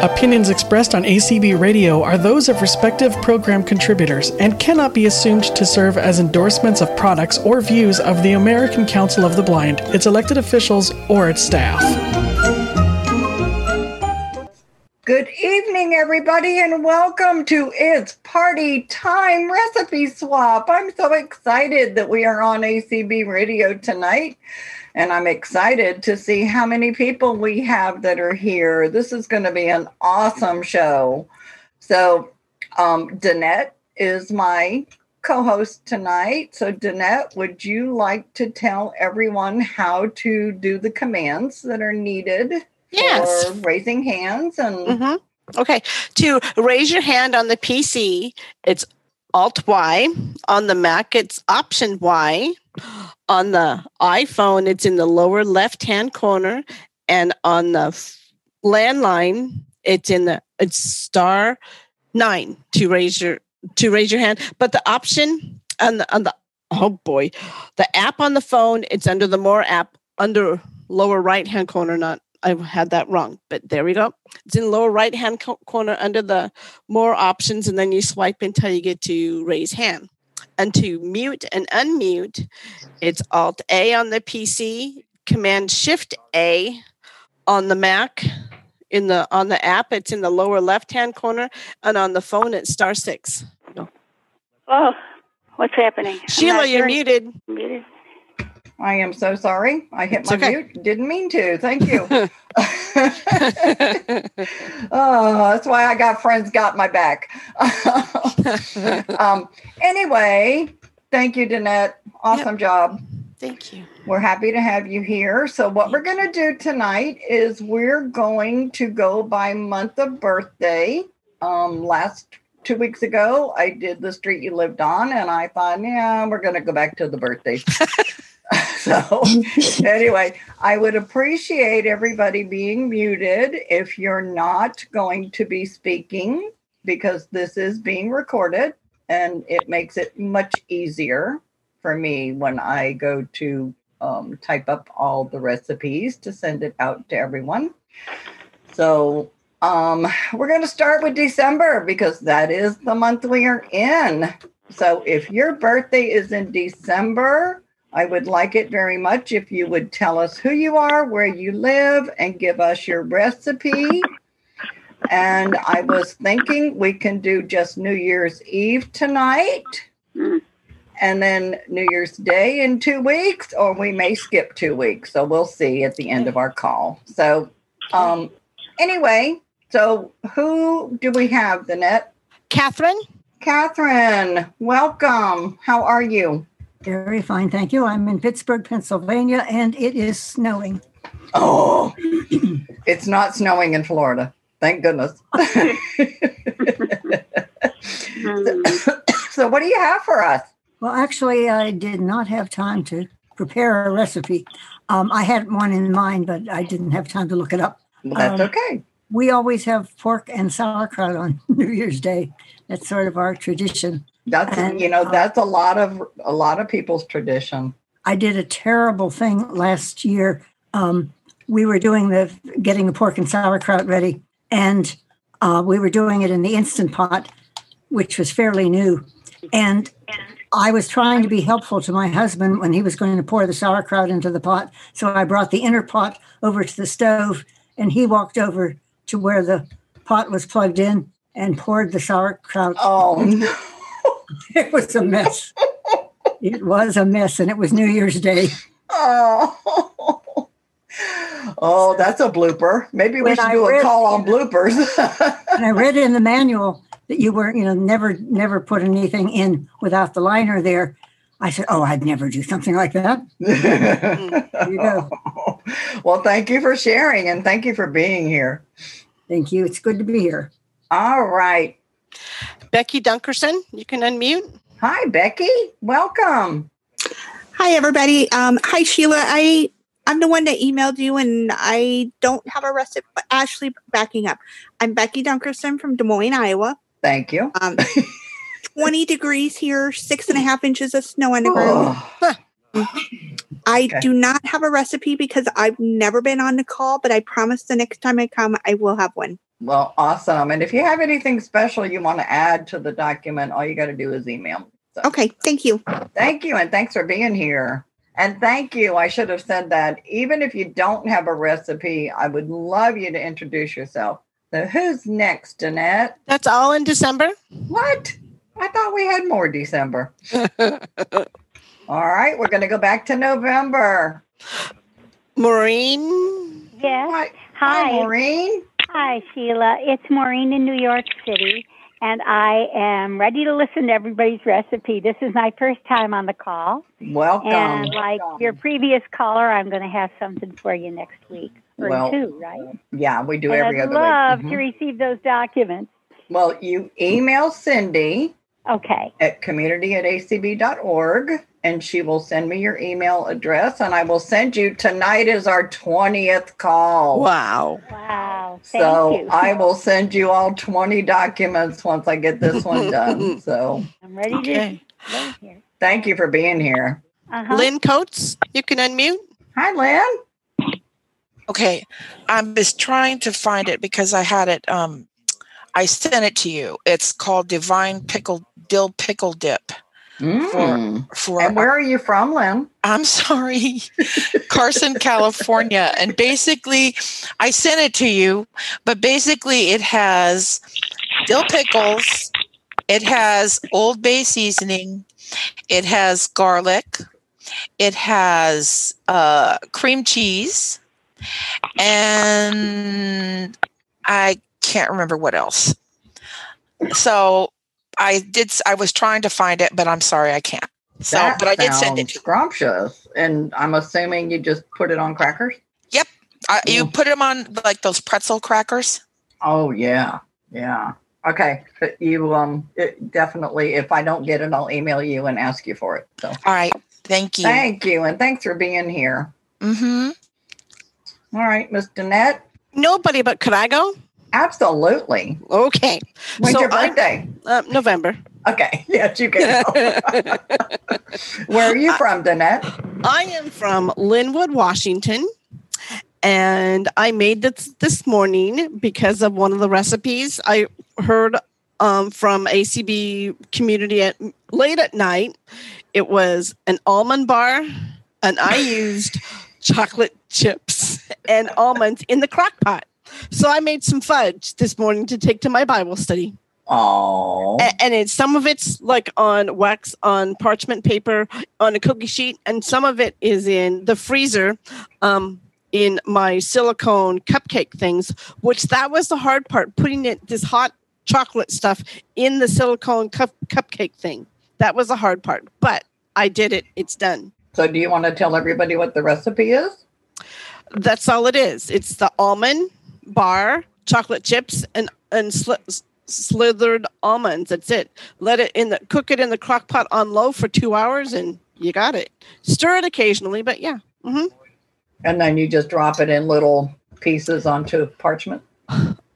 Opinions expressed on ACB Radio are those of respective program contributors and cannot be assumed to serve as endorsements of products or views of the American Council of the Blind, its elected officials, or its staff. Good evening, everybody, and welcome to It's Party Time Recipe Swap. I'm so excited that we are on ACB Radio tonight and I'm excited to see how many people we have that are here. This is going to be an awesome show. So, um, Danette is my co host tonight. So, Danette, would you like to tell everyone how to do the commands that are needed yes. for raising hands? And mm-hmm. okay, to raise your hand on the PC, it's Alt Y. On the Mac, it's Option Y. On the iPhone, it's in the lower left hand corner. And on the landline, it's in the it's star nine to raise your to raise your hand. But the option on the on the oh boy, the app on the phone, it's under the more app under lower right hand corner, not I had that wrong, but there we go. It's in lower right hand co- corner under the more options, and then you swipe until you get to raise hand. And to mute and unmute, it's Alt A on the PC, Command Shift A on the Mac. In the on the app, it's in the lower left hand corner, and on the phone, it's star six. Oh, what's happening? Sheila, you're muted. muted. I am so sorry. I hit It's my okay. mute. Didn't mean to. Thank you. oh, that's why I got friends got my back. um, anyway, thank you, Danette. Awesome job. Thank you. We're happy to have you here. So, what we're going to do tonight is we're going to go by month of birthday. Um, last two weeks ago, I did the street you lived on, and I thought, yeah, we're going to go back to the birthdays. so, anyway, I would appreciate everybody being muted if you're not going to be speaking because this is being recorded and it makes it much easier for me when I go to um, type up all the recipes to send it out to everyone. So um, we're going to start with December because that is the month we are in. So if your birthday is in December, I would like it very much if you would tell us who you are, where you live, and give us your recipe. And I was thinking we can do just New Year's Eve tonight Mm. and then New Year's Day in two weeks, or we may skip two weeks. So we'll see at the end of our call. So, um, anyway, so who do we have, Danette? Catherine, Catherine, welcome. How are you? Very fine, thank you. I'm in Pittsburgh, Pennsylvania, and it is snowing. Oh, it's not snowing in Florida. Thank goodness. Mm. so, what do you have for us? Well, actually, I did not have time to prepare a recipe. Um, I had one in mind, but I didn't have time to look it up. Well, that's Um, okay. We always have pork and sauerkraut on New Year's Day. That's sort of our tradition. That's and, you know uh, that's a lot of a lot of people's tradition. I did a terrible thing last year. Um, we were doing the getting the pork and sauerkraut ready, and uh, we were doing it in the instant pot, which was fairly new. And I was trying to be helpful to my husband when he was going to pour the sauerkraut into the pot. So I brought the inner pot over to the stove, and he walked over to where the pot was plugged in and poured the sauerkraut. Oh no. It was a mess. it was a mess, and it was New Year's Day. Oh. Oh, that's a blooper. Maybe we When should I do a call on bloopers. And I read in the manual that you were, you know, never, never put anything in without the liner there. I said, "Oh, I'd never do something like that." You go. well, thank you for sharing and thank you for being here. Thank you. It's good to be here. All right. Becky Dunkerson, you can unmute. Hi, Becky. Welcome. Hi, everybody. Um, hi, Sheila. I I'm the one that emailed you, and I don't have a recipe. But Ashley, backing up. I'm Becky Dunkerson from Des Moines, Iowa. Thank you. Um, 20 degrees here, six and a half inches of snow on the ground. Oh, I Okay. do not have a recipe because I've never been on the call, but I promise the next time I come, I will have one. Well, awesome. And if you have anything special you want to add to the document, all you got to do is email. So, Okay, thank you. Thank you. And thanks for being here. And thank you. I should have said that. Even if you don't have a recipe, I would love you to introduce yourself. So, who's next, Danette? That's all in December. What? I thought we had more December. All right. We're going to go back to November. Maureen. Yes. Hi, Hi, Hi. Maureen. Hi, Sheila. It's Maureen in New York City, and I am ready to listen to everybody's recipe. This is my first time on the call. Welcome. And like Welcome. your previous caller, I'm going to have something for you next week or Well, two, right? Yeah, we do and every I'd other love week. to mm-hmm. receive those documents. Well, you email Cindy Okay. at community at acb.org and she will send me your email address and I will send you tonight is our 20th call. Wow. Wow. Thank so you. I will send you all 20 documents once I get this one done. So I'm ready Okay. to go here. thank you for being here. Uh-huh. Lynn Coates, you can unmute. Hi, Lynn. Okay, I'm just trying to find it because I had it. Um, I sent it to you. It's called Divine Pickle Dill Pickle Dip. Mm. For And where are you from, Lynn? I'm sorry, Carson, California, and basically, I sent it to you. But basically, it has dill pickles. It has Old Bay seasoning. It has garlic. It has uh, cream cheese, and I can't remember what else. So I did. I was trying to find it, but I'm sorry I can't. So, That but I did send it. Scrumptious. And I'm assuming you just put it on crackers? I, you Mm. put them on like those pretzel crackers. Oh yeah, yeah. Okay, but you um it definitely. If I don't get it, I'll email you and ask you for it. So All right. Thank you. thank you, and thanks for being here. mm-hmm. All right, Miss Danette. Nobody, but could I go? Absolutely. Okay. When's So your I- birthday? Uh, November. Okay, yes, you can. Where are you from, Danette? I am from Lynnwood, Washington, and I made this this morning because of one of the recipes I heard um, from ACB community at late at night. It was an almond bar, and I used chocolate chips and almonds in the crock pot. So I made some fudge this morning to take to my Bible study. Oh, and it's some of it's like on wax on parchment paper on a cookie sheet and some of it is in the freezer um in my silicone cupcake things which that was the hard part putting it this hot chocolate stuff in the silicone cup, cupcake thing. That was the hard part but i did it. It's done. So do you want to tell everybody what the recipe is? that's all it is. It's the almond bar chocolate chips and and sli- slithered almonds. That's it. Let it in the cook it in the crock pot on low for two hours and you got it. Stir it occasionally but yeah. Hmm And then you just drop it in little pieces onto parchment.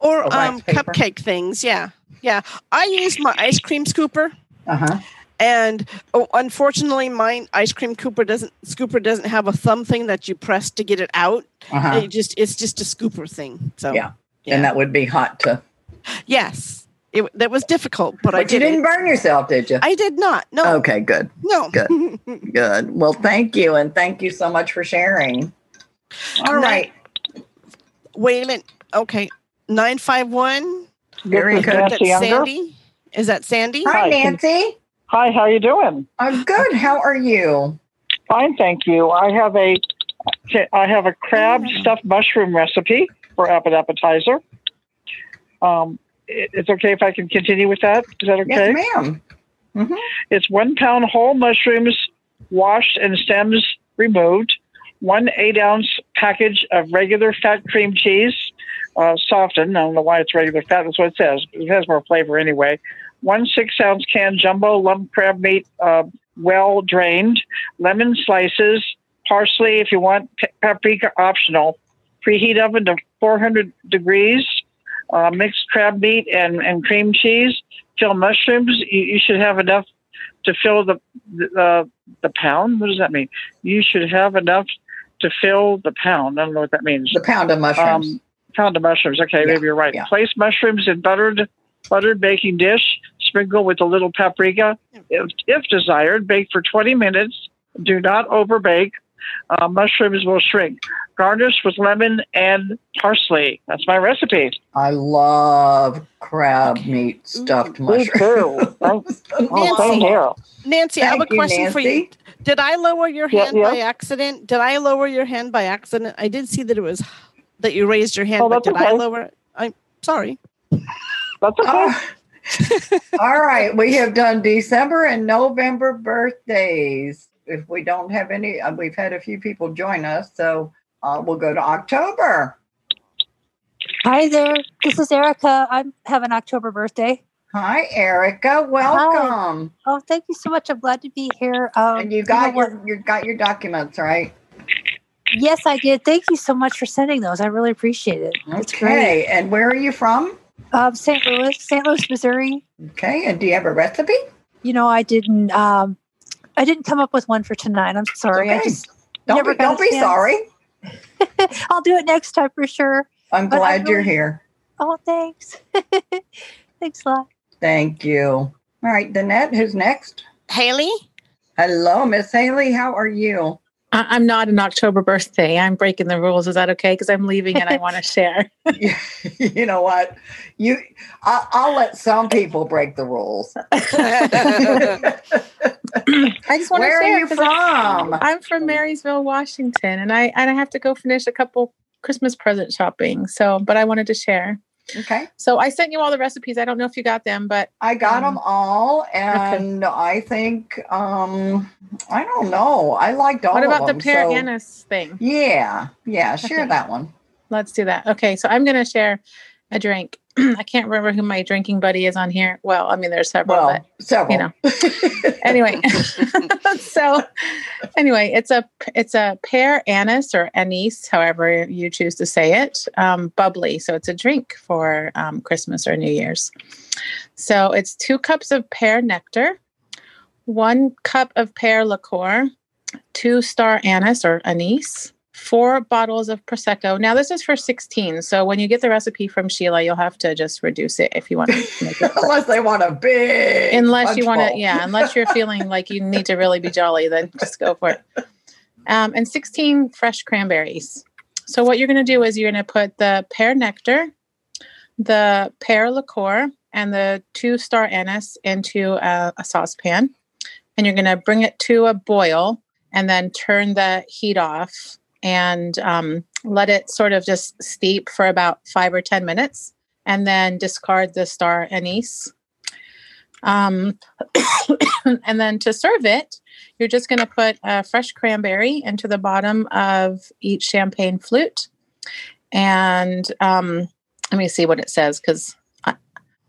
or um cupcake things yeah. Yeah. I use my ice cream scooper. Uh huh. And oh, unfortunately my ice cream scooper doesn't scooper doesn't have a thumb thing that you press to get it out Uh huh. it just it's just a scooper thing so Yeah. yeah. And that would be hot to. yes it that was difficult but, i But you did didn't it. burn yourself, did you? i did not no Okay, good. no Good. Good. Well, thank you. And thank you so much for sharing. All Now- right. Wait a minute. Okay. 951. Very good. That's Sandy. Is that Sandy? Hi, Hi, Nancy. Hi, how you doing? I'm good. How are you? Fine, thank you. I have a I have a crab stuffed mushroom recipe for appetizer. Um, it's okay if I can continue with that. Is that okay? Yes, ma'am. It's one pound whole mushrooms, washed and stems removed. One eight ounce package of regular fat cream cheese, uh, softened. I don't know why it's regular fat. That's what it says. It has more flavor anyway. One six ounce can jumbo lump crab meat, uh, well drained. Lemon slices. Parsley, if you want. pa- Paprika optional. Preheat oven to 400 degrees. Uh, mixed crab meat and, and cream cheese. Fill mushrooms. You, you should have enough to fill the the the pound. What does that mean? You should have enough to fill the pound. I don't know what that means. The pound of mushrooms. Um, pound of mushrooms. Okay, Yeah, maybe you're right. yeah. Place mushrooms in buttered buttered baking dish. Sprinkle with a little paprika, if, if desired. Bake for 20 minutes. Do not overbake. Uh, mushrooms will shrink. Garnish with lemon and parsley. That's my recipe. I love crab meat stuffed mushrooms. Nancy, Nancy, I have a Thank you, question for you. Did I lower your Yeah, hand yeah. by accident? Did I lower your hand by accident? I did see that it was that you raised your hand, Oh, but that's did I lower it? I'm sorry. That's okay. Oh. All right, we have done December and November birthdays. If we don't have any, uh, we've had a few people join us, so uh, we'll go to October. Hi there. This is Erica. I have an October birthday. Hi, Erica. Welcome. Oh, thank you so much. I'm glad to be here. Um, And you got know what? your you got your documents, right? Yes, I did. Thank you so much for sending those. I really appreciate it. It's great. And where are you from? Um, St. Louis, St. Louis, Missouri. Okay. And do you have a recipe? You know, I didn't. Um, I didn't come up with one for tonight. I'm sorry. I just Don't never be, don't be chance. sorry. I'll do it next time for sure. I'm But I glad you're really- here. Oh, thanks. thanks a lot. Thank you. All right, Danette, who's next? Haley? Hello, Miss Haley. How are you? I- I'm not an October birthday. I'm breaking the rules. Is that okay? Because I'm leaving and I want to share. you know what? You, I, I'll let some people break the rules. I just want Where to are share. you 'cause I'm- from? I'm from Marysville, Washington, and I and I have to go finish a couple Christmas present shopping. So, but I wanted to share. Okay. So I sent you all the recipes. I don't know if you got them, but I got Um, them all, and I think um, I don't know. I liked all what about the pear so- anise thing? Yeah, yeah. Share Okay. that one. Let's do that. Okay, so I'm going to share a drink. I can't remember who my drinking buddy is on here. Well, I mean, there's several, Well, but several. you know. anyway, so anyway, it's a it's a pear anise or anise, however you choose to say it, um, bubbly. So it's a drink for um, Christmas or New Year's. So it's two cups of pear nectar, one cup of pear liqueur, two star anise or anise, four bottles of prosecco. Now this is for 16. So when you get the recipe from Sheila, you'll have to just reduce it if you want to make it unless they want a big, unless you want to yeah unless you're feeling like you need to really be jolly then just go for it um, and 16 fresh cranberries so what you're going to do is you're going to put the pear nectar the pear liqueur and the two star anise into a, a saucepan and you're going to bring it to a boil and then turn the heat off and um, let it sort of just steep for about five or ten minutes and then discard the star anise um, and then to serve it, you're just going to put a fresh cranberry into the bottom of each champagne flute. And um, let me see what it says because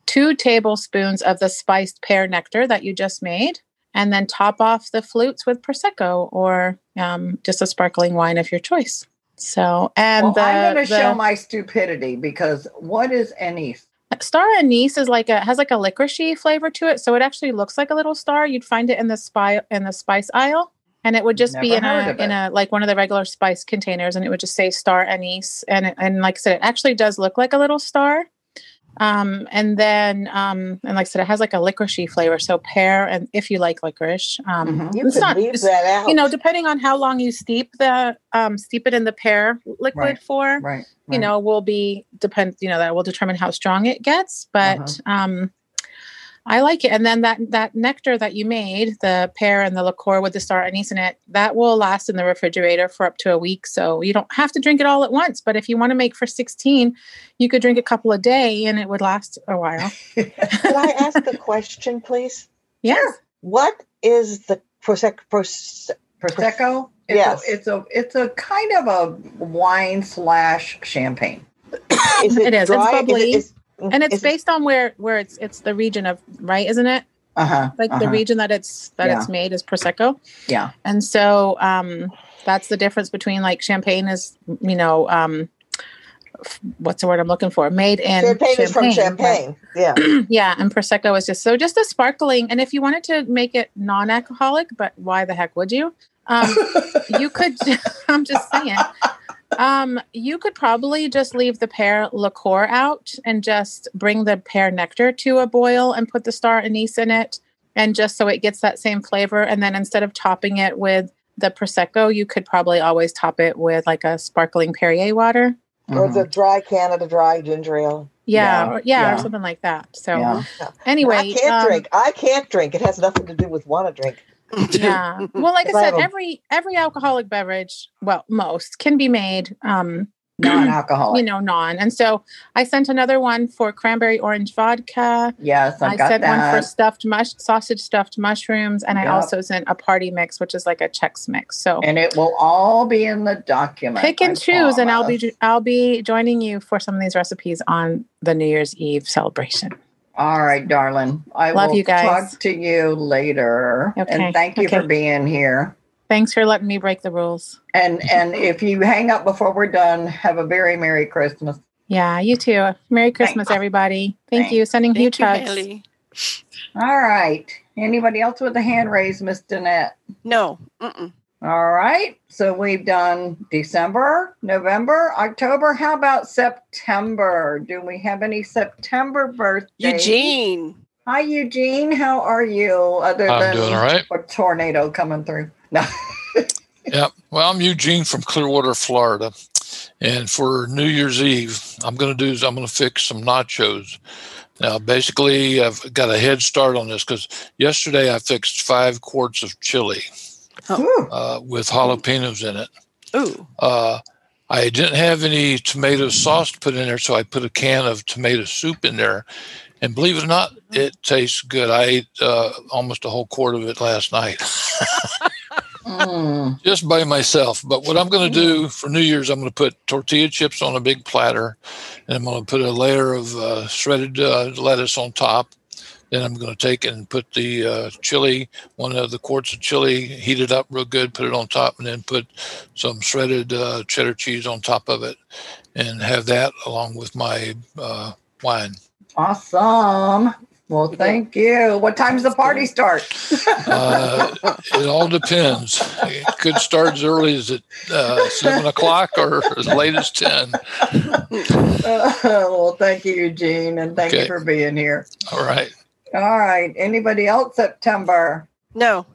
two tablespoons of the spiced pear nectar that you just made. And then top off the flutes with Prosecco or um, just a sparkling wine of your choice. So, and well, the, I'm going to show my stupidity because what is anise? Star anise is like a has like a licoricey flavor to it, so it actually looks like a little star. You'd find it in the spy in the spice aisle, and it would just be in a in a like one of the regular spice containers, and it would just say star anise, and it- and like I said, it actually does look like a little star. Um, and then um, and like I said, it has like a licoricey flavor, so pear, and if you like licorice, um, Mhm. You it's could not leave it's- that out. you know, depending on how long you steep the um, steep it in the pear liquid Right. for, Right. you know will be depend you know that will determine how strong it gets but Uh-huh. um i like it and then that that nectar that you made the pear and the liqueur with the star anise in it that will last in the refrigerator for up to a week so you don't have to drink it all at once but if you want to make for 16 you could drink a couple a day and it would last a while Could I ask a question, please? yes What is the prosec? Pros- Prosecco. It's Yes. A, it's a it's a kind of a wine slash champagne. is It is. It's dry? bubbly. is- and it's is it- based on where where it's it's the region of right isn't it Uh huh. like the region that it's that Yeah. it's made is prosecco Yeah. And so um, that's the difference between like champagne is, you know, um, what's the word I'm looking for? Made in Champagne is from right? Champagne. Yeah. yeah, and prosecco is just so just a sparkling. And if you wanted to make it non-alcoholic, but why the heck would you? Um, you could. I'm just saying. Um, you could probably just leave the pear liqueur out and just bring the pear nectar to a boil and put the star anise in it, and just so it gets that same flavor. And then instead of topping it with the prosecco, you could probably always top it with like a sparkling Perrier water. Or the dry Canada Dry ginger ale. Yeah, Yeah, or, yeah, yeah. or something like that. So Yeah. anyway, I can't um, drink. I can't drink. It has nothing to do with want to drink. yeah. Well like i said every every alcoholic beverage well most can be made um Non-alcoholic. you know non. And so i sent another one for cranberry orange vodka. Yes, I've i got sent one for stuffed mush sausage stuffed mushrooms and i also sent a party mix which is like a chex mix. So And it will all be in the document. pick and I choose and i'll be i'll be joining you for some of these recipes on the new year's eve celebration All right, darling. I Love will you guys. talk to you later. Okay, And thank you for being here. thanks for letting me break the rules And and if you hang up before we're done, have a very merry Christmas. yeah you too merry christmas everybody thank you sending huge you, hugs Haley. All right. Anybody else with a hand raised, Miss Danette? No. Mm-mm. All right. So we've done December, November, October. How about September? Do we have any September birthdays? Eugene. Hi, Eugene. How are you? Other I'm than doing all right. a tornado coming through. No. Yep. Well, I'm Eugene from Clearwater, Florida. And for New Year's Eve, I'm going to do is I'm going to fix some nachos. Now, basically, I've got a head start on this because yesterday I fixed five quarts of chili uh, with jalapenos in it. Ooh. Uh, I didn't have any tomato sauce to put in there, so I put a can of tomato soup in there. And believe it or not, it tastes good. I ate uh, almost a whole quart of it last night. Mm. just by myself. But what I'm going to do for New Year's, I'm going to put tortilla chips on a big platter, and I'm going to put a layer of uh, shredded uh, lettuce on top. Then I'm going to take and put the uh, chili, one of the quarts of chili, heat it up real good, put it on top, and then put some shredded uh, cheddar cheese on top of it, and have that along with my uh, wine. Awesome. Well, thank you. What time does the party start? Uh, it all depends. It could start as early as at uh, seven o'clock or as late as ten. well, thank you, Eugene, and thank you for being here. All right. All right. Anybody else September? No.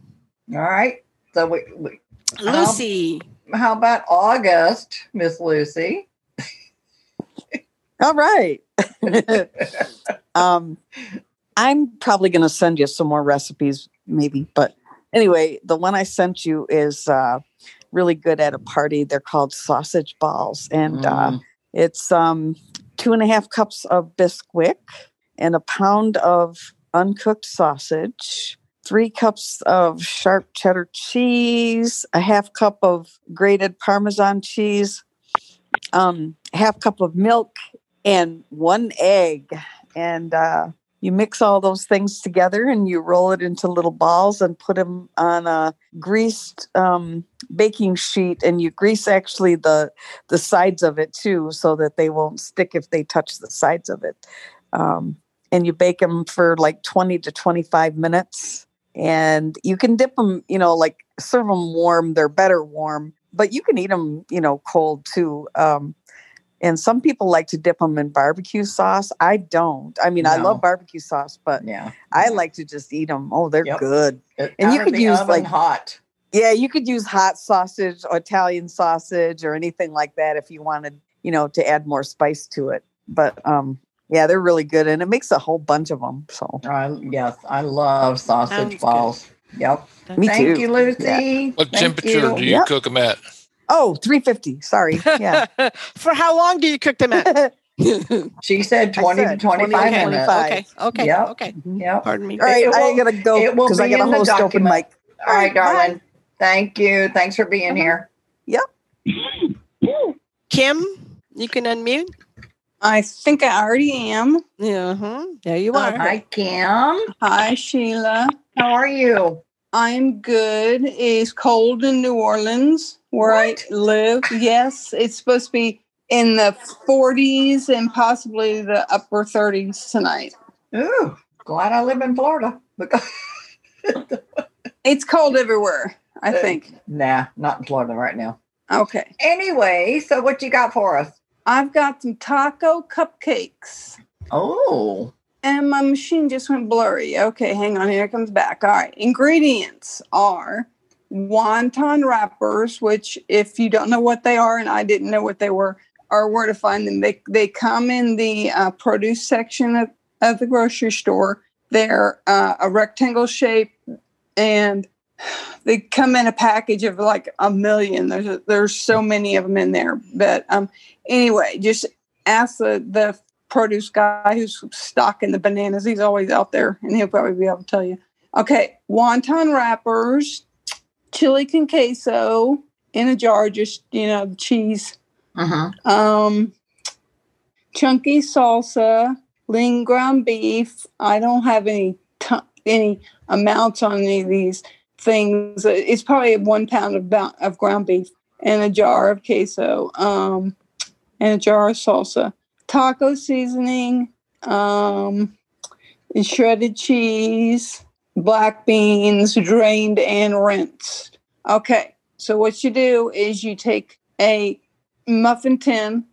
All right. So we, we Lucy. How, how about August, Miss Lucy? All right. um, I'm probably going to send you some more recipes, maybe. But anyway, the one I sent you is uh, really good at a party. They're called sausage balls, and uh, Mm. it's um, two and a half cups of Bisquick and a pound of uncooked sausage. Three cups of sharp cheddar cheese, a half cup of grated Parmesan cheese, um, half cup of milk, and one egg. And uh, you mix all those things together and you roll it into little balls and put them on a greased um, baking sheet. And you grease actually the the sides of it too, so that they won't stick if they touch the sides of it. Um, and you bake them for like 20 to 25 minutes. And you can dip them, you know, like serve them warm. They're better warm, but you can eat them, you know, cold too. Um, and some people like to dip them in barbecue sauce. I don't. I mean, I love barbecue sauce, but Yeah. I like to just eat them. Oh, they're Yep. good. It- And you could use like hot. yeah, you could use hot sausage or Italian sausage or anything like that if you wanted, you know, to add more spice to it. But um, yeah, they're really good, and it makes a whole bunch of them. So I, yes, I love sausage Sounds good. balls. Yep. Me Thank too. you, Lucy. Yeah. What Thank temperature do you Yep. cook them at? oh, 350. Sorry. Yeah. For how long do you cook them at? She said I 20 said to 25 20 to minutes. Okay. Okay. Yep. Okay. Yep. Pardon me. All right, It I will- gotta go it will because I be got a in the host open document. mic. All right, bye. darling. Thank you. Thanks for being Uh-huh. here. Yep. Kim, you can unmute. I think I already am. Yeah. huh There you are. Hi, Kim. Hi, Sheila. How are you? I'm good. It's cold in New Orleans where I live. Yes, it's supposed to be in the 40s and possibly the upper 30s tonight. Ooh, glad I live in Florida. Because It's cold everywhere, I Uh, think. nah, not in Florida right now. Okay. Anyway, so what you got for us? I've got some taco cupcakes. Oh, And my machine just went blurry. Okay, hang on. Here it comes back. All right. Ingredients are wonton wrappers, which, if you don't know what they are, and I didn't know what they were, or where to find them, they, they come in the uh, produce section of, of the grocery store. They're uh, a rectangle shape and they come in a package of like a million. There's there's so many of them in there. But um, anyway, just ask the the produce guy who's stocking the bananas. He's always out there, and he'll probably be able to tell you. Okay, wonton wrappers, chili con queso in a jar, just you know, cheese. Um, chunky salsa, lean ground beef. I don't have any t- any amounts on any of these things. It's probably one pound of, of ground beef and a jar of queso, um, and a jar of salsa, taco seasoning, um, shredded cheese, black beans, drained and rinsed. Okay, so what you do is you take a muffin tin,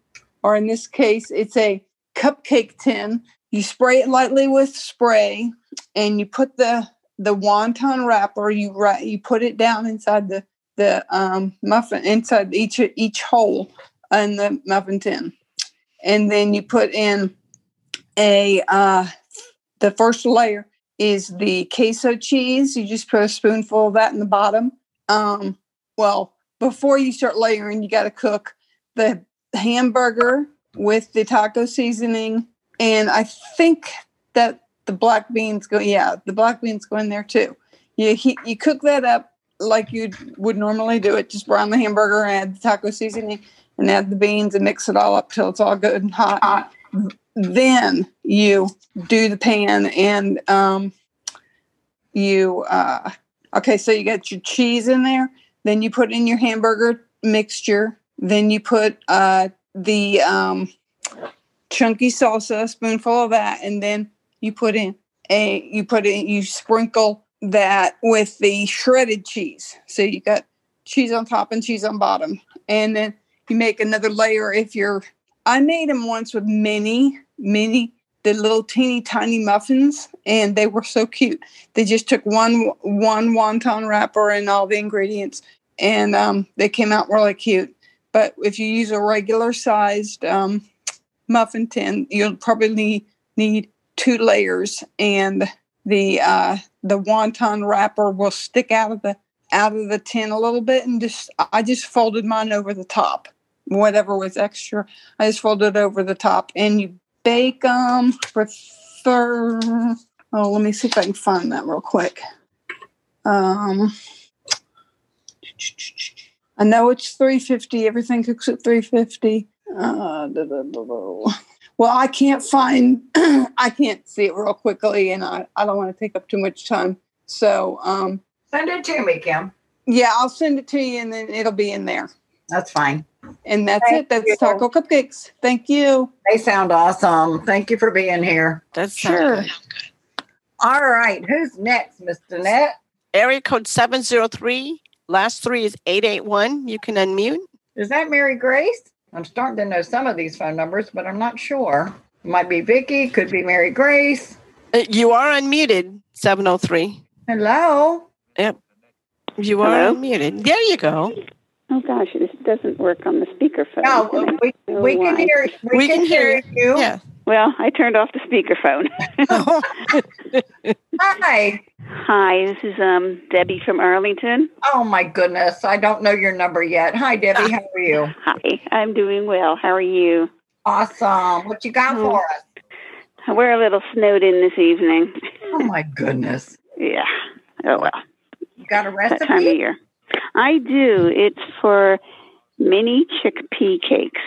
or in this case, it's a cupcake tin. You spray it lightly with spray, and you put the the wonton wrapper. You you put it down inside the the um, muffin inside each each hole in the muffin tin, and then you put in a uh, the first layer is the queso cheese. You just put a spoonful of that in the bottom. Um, well, before you start layering, you got to cook the hamburger with the taco seasoning, and I think that the black beans go. Yeah, the black beans go in there too. You he, you cook that up like you would normally do it. Just brown the hamburger, add the taco seasoning, and add the beans, and mix it all up till it's all good and hot. Then you do the pan and um, you uh, okay. So you got your cheese in there. Then you put in your hamburger mixture. Then you put uh, the um, chunky salsa, a spoonful of that, and then you put in a you put in you sprinkle that with the shredded cheese. So you got cheese on top and cheese on bottom, and then you make another layer if you're. I made them once with mini mini the little teeny tiny muffins, and they were so cute. They just took one one wonton wrapper and all the ingredients, and um, they came out really cute. But if you use a regular sized um, muffin tin, you'll probably need two layers, and the uh, the wonton wrapper will stick out of the out of the tin a little bit, and just I just folded mine over the top. Whatever was extra, I just folded it over the top, and you bake them for thir- Oh, let me see if I can find that real quick. Um, I know it's 350. Everything cooks at 350. Uh. Well, I can't find, I can't see it real quickly, and I, I don't want to take up too much time. So, um, send it to me, Kim. Yeah, I'll send it to you, and then it'll be in there. That's fine. And that's Thank it. That's you. taco cupcakes. Thank you. They sound awesome. Thank you for being here. That's Sure. All right. Who's next, Miss Danette? Area code 703. Last three is 881. You can unmute. Is that Mary Grace? I'm starting to know some of these phone numbers, but I'm not sure. It Might be Vicky, could be Mary Grace. Uh, You are unmuted, 703. Hello. Yep. You are Hello? unmuted. There you go. Oh gosh, this doesn't work on the speakerphone. No, Can I we, we can why? hear we, can, hear you. Yeah. Well, I turned off the speakerphone. Hi. Hi, this is um Debbie from Arlington. Oh my goodness. I don't know your number yet. Hi Debbie, how are you? Hi, I'm doing well. How are you? Awesome. What you got Oh. for us? We're a little snowed in this evening. Oh my goodness. Yeah. Oh well. You got a That time of recipe? year. I do. It's for mini chickpea cakes.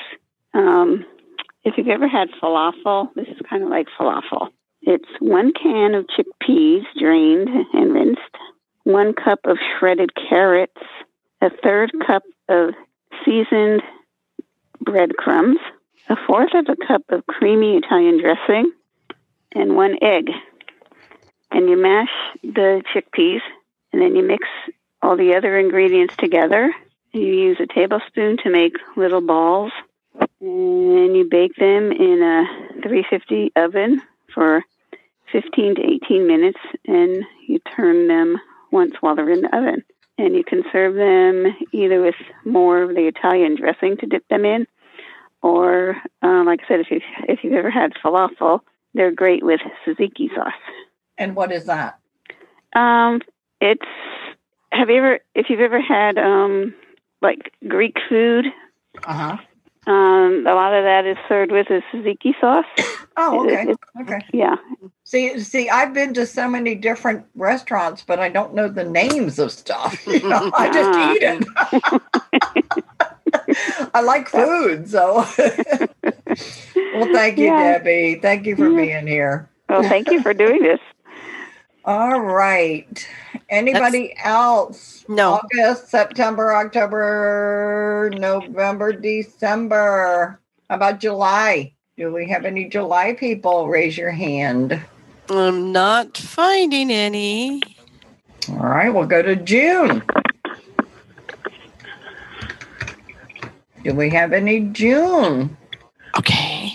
Um, if you've ever had falafel, this is kind of like falafel. It's one can of chickpeas drained and rinsed, one cup of shredded carrots, a third cup of seasoned breadcrumbs, a fourth of a cup of creamy Italian dressing, and one egg. And you mash the chickpeas, and then you mix all the other ingredients together. You use a tablespoon to make little balls, and you bake them in a 350 oven for 15 to 18 minutes, and you turn them once while they're in the oven. And you can serve them either with more of the Italian dressing to dip them in, or uh, like I said, if you if you've ever had falafel, they're great with tzatziki sauce. And what is that? Um, it's have you ever if you've ever had um like Greek food? Uh huh. Um, a lot of that is served with a tzatziki sauce. Oh, okay. it- Okay. yeah. See, see, I've been to so many different restaurants, but I don't know the names of stuff. You know, I just eat it. I like food, so. well, thank you, Yeah. Debbie. Thank you for being here. Well, thank you for doing this. All right. Anybody else? No. August, September, October, November, December. How about July? Do we have any July people? Raise your hand. I'm not finding any. All right, we'll go to June. Do we have any June? Okay.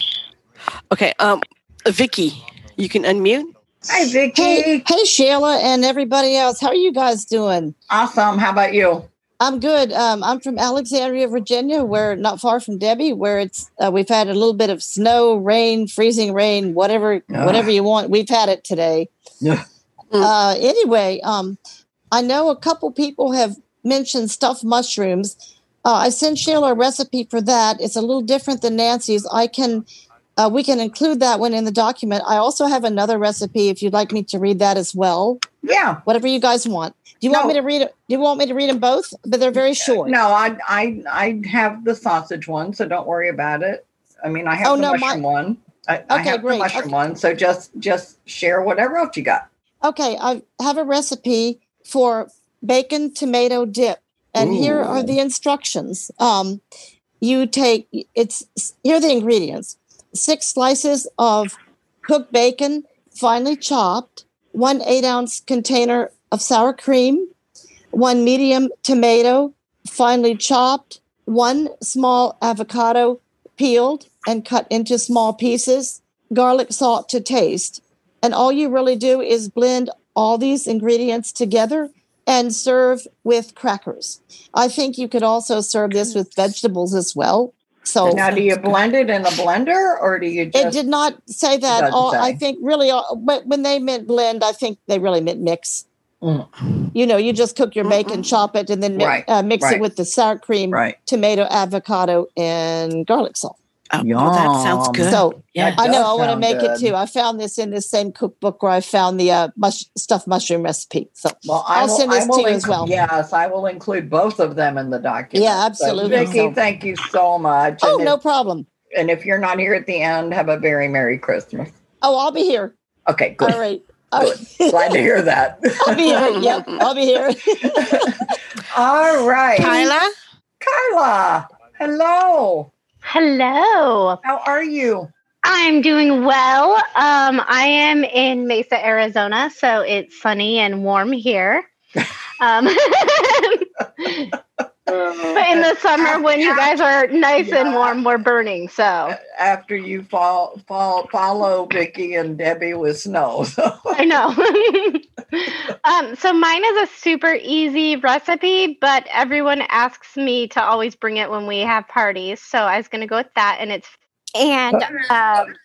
Okay. Um, Vicky, you can unmute. Hi, Vicky. Hey, hey, Sheila, and everybody else. How are you guys doing? Awesome. How about you? I'm good. Um, I'm from Alexandria, Virginia, where not far from Debbie, where it's uh, we've had a little bit of snow, rain, freezing rain, whatever, Ah. whatever you want. We've had it today. Yeah. Uh, anyway, um, I know a couple people have mentioned stuffed mushrooms. Uh, I sent Sheila a recipe for that. It's a little different than Nancy's. I can, uh, we can include that one in the document. I also have another recipe if you'd like me to read that as well. Yeah. Whatever you guys want. Do you want me to read it? Do you want me to read them both? But they're very short. No, I I I have the sausage one, so don't worry about it. I mean, I have Oh, the no, mushroom my- one. I, I Okay, have great. the mushroom Okay. one, so just just share whatever else you got. Okay, I have a recipe for bacon tomato dip, and here are the instructions. Um, you take it's here are the ingredients: six slices of cooked bacon, finely chopped, one eight ounce container of sour cream, one medium tomato, finely chopped, one small avocado, peeled and cut into small pieces, garlic salt to taste. And all you really do is blend all these ingredients together and serve with crackers. I think you could also serve this with vegetables as well. So now, do you blend it in a blender or do you just? it did not say that. doesn't All, I think really, all, but when they meant blend, I think they really meant mix. You know, you just cook your bacon, chop it, and then mi- Right, uh, mix right. it with the sour cream, Right. tomato, avocado, and garlic salt. Oh, well, that sounds good. So Yeah. I know I want to make good. it too. I found this in the same cookbook where I found the uh, mush, stuffed mushroom recipe. So Well, I I'll will, send I this will to you as well. Yes, I will include both of them in the document. Yeah, So, absolutely. Vicky, So- thank you so much. Oh, And no if- problem. And if you're not here at the end, have a very Merry Christmas. Oh, I'll be here. Okay, good. All right. Good. Glad to hear that. I'll be here. Yep, I'll be here. All right. Kyla? Kyla, hello. Hello. How are you? I'm doing well. Um, I am in Mesa, Arizona, so it's sunny and warm here. Um, but in the summer, when you guys are nice and warm, we're burning. So After you fall, fall, follow Vicky and Debbie with snow. So. I know. um, so mine is a super easy recipe, but everyone asks me to always bring it when we have parties. So I was going to go with that, and it's and um,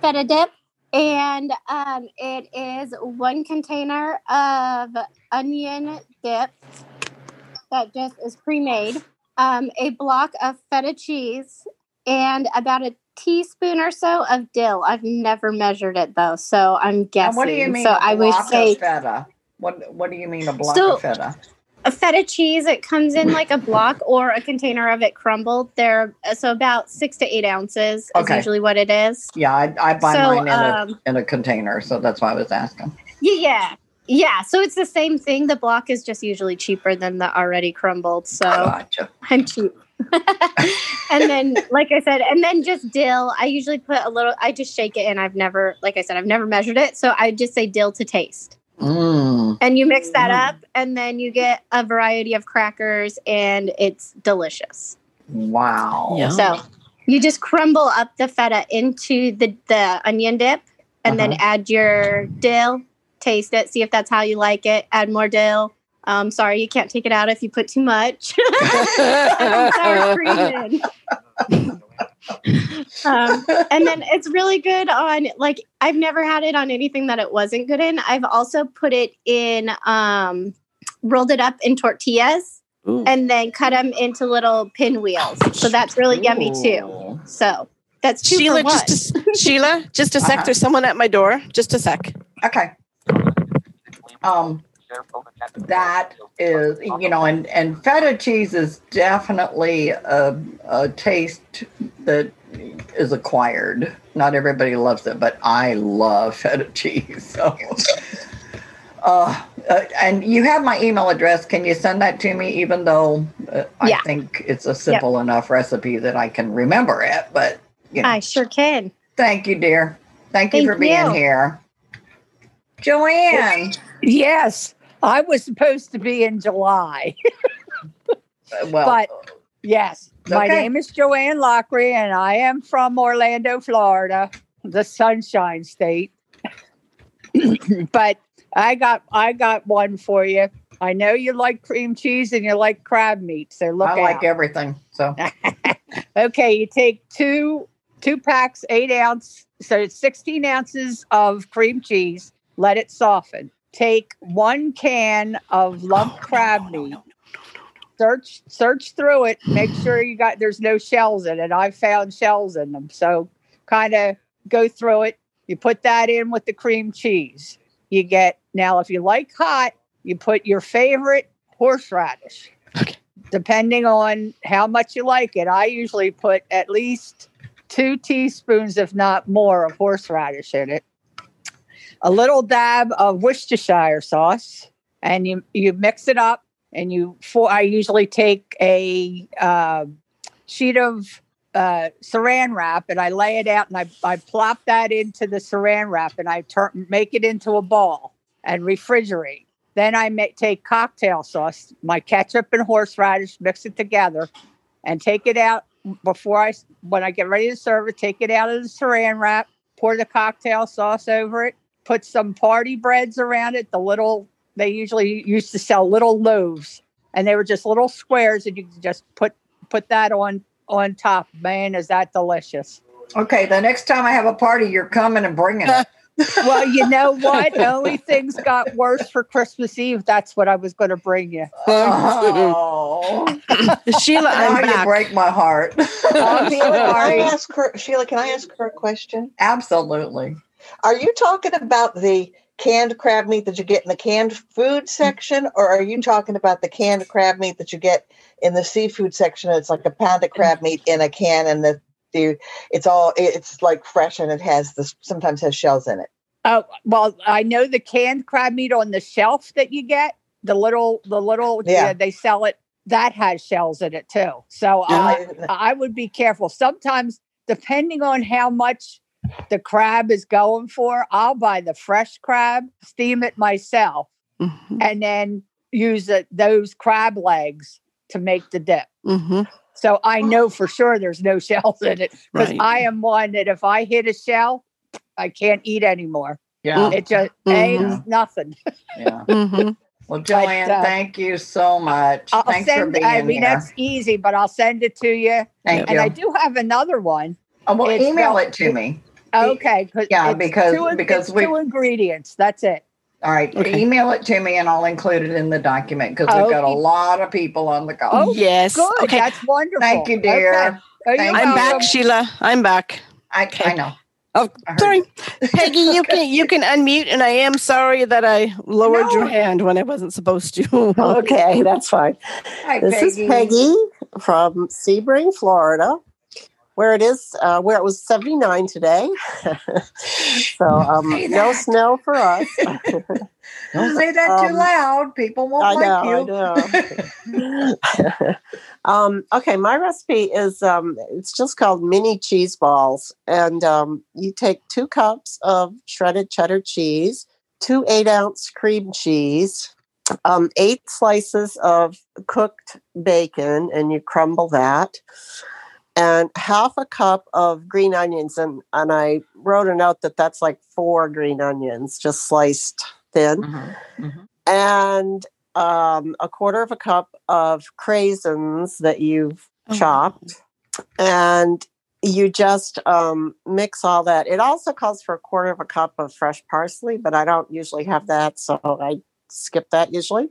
feta dip, and um, it is one container of onion dip that just is pre-made, um, a block of feta cheese, and about a teaspoon or so of dill. I've never measured it though, so I'm Now, guessing. what do you mean? So I would block say of feta. What What do you mean a block So- of feta? a feta cheese. It comes in like a block or a container of it crumbled. They're so about six to eight ounces is Okay. usually what it is. Yeah, I, I buy So, mine in um, a in a container, so that's why I was asking. Yeah. Yeah, so it's the same thing. The block is just usually cheaper than the already crumbled. So Gotcha. I'm cheap. and then, like I said, and then just dill. I usually put a little. I just shake it, and I've never, like I said, I've never measured it, so I just say dill to taste. Mm. And you mix that up, and then you get a variety of crackers, and it's delicious. Wow. So you just crumble up the feta into the, the onion dip and then Uh-huh. add your dill, taste it, see if that's how you like it, add more dill. Um, sorry, you can't take it out if you put too much. And sour cream in. um, and then it's really good on like I've never had it on anything that it wasn't good in. I've also put it in um, rolled it up in tortillas and then cut them into little pinwheels. So that's really yummy too. So that's two Sheila, for one. just a, Sheila, just a sec. Uh-huh. There's someone at my door. Just a sec. Okay. Um, that is, you know, and and feta cheese is definitely a, a taste that is acquired. Not everybody loves it, but I love feta cheese. So, uh, uh, and you have my email address. Can you send that to me? Even though uh, I think it's a simple enough recipe that I can remember it, but you know. I sure can. Thank you, dear. Thank you Thank for being you. here. Joanne. Yes, I was supposed to be in July. Uh, well, but yes, my name is Joanne Lockery, and I am from Orlando, Florida, the Sunshine State. but I got I got one for you. I know you like cream cheese and you like crab meat, so look I like everything. So okay, you take two two packs, eight ounce, so it's sixteen ounces of cream cheese. Let it soften. Take one can of lump crab meat. Search search through it. Make sure you got there's no shells in it. I found shells in them, so kind of go through it. You put that in with the cream cheese. You get now if you like hot, you put your favorite horseradish depending on how much you like it. I usually put at least two teaspoons, if not more, of horseradish in it. A little dab of Worcestershire sauce, and you you mix it up. And you, for I usually take a uh, sheet of uh, saran wrap and I lay it out and I, I plop that into the saran wrap and I turn make it into a ball and refrigerate. Then I make, take cocktail sauce, my ketchup and horseradish, mix it together, and take it out before I when I get ready to serve it. Take it out of the saran wrap, pour the cocktail sauce over it, put some party breads around it. The little they usually used to sell little loaves, and they were just little squares, and you could just put put that on on top. Man, is that delicious! Okay, the next time I have a party, you're coming and bringing it. well, you know what? Only things got worse for Christmas Eve. That's what I was going to bring you. Oh, Sheila, I'm you back. break my heart. Oh, Sheila, can I ask her, Sheila, can I ask her a question? Absolutely. Are you talking about the canned crab meat that you get in the canned food section, or are you talking about the canned crab meat that you get in the seafood section? It's like a pound of crab meat in a can, and the, the it's all it's like fresh, and it has this sometimes has shells in it. Oh well, I know the canned crab meat on the shelf that you get. The little, the little, Yeah. yeah, they sell it. That has shells in it too. So I, I would be careful. Sometimes, depending on how much the crab is going for, I'll buy the fresh crab, steam it myself, and then use it, those crab legs to make the dip. Mm-hmm. So I know for sure there's no shells in it because Right. I am one that if I hit a shell, I can't eat anymore. Yeah. It just Mhm. ain't nothing. Yeah. Mm-hmm. Well, Joanne, uh, thank you so much. I'll Thanks for send being I mean here. that's easy, but I'll send it to you. Thank and I do have another one. Oh, well, It's email the- it to me. Okay, 'cause Yeah, it's because- two, because we- two ingredients. That's it. All right, Okay. email it to me and I'll include it in the document because we've got a lot of people on the call. Oh, Yes. Good. Okay. That's wonderful. Thank you, dear. Okay. You're Thank I'm back, welcome. Sheila. I'm back. I, I know. Oh, sorry, Peggy. You can you can unmute, and I am sorry that I lowered your hand when I wasn't supposed to. Okay, that's fine. Hi, this is Peggy. Peggy from Sebring, Florida. Where it is, uh, where it was 79 today. so um, no snow for us. Don't say that too Um, loud. People won't I like know, you. I know. um, okay, my recipe is um, it's just called mini cheese balls, and um, you take two cups of shredded cheddar cheese, two eight ounce cream cheese, um, eight slices of cooked bacon, and you crumble that, and half a cup of green onions, and and I wrote a note that that's like four green onions, just sliced thin. And um, a quarter of a cup of craisins that you've chopped, and you just um, mix all that. It also calls for a quarter of a cup of fresh parsley, but I don't usually have that, so I skip that usually.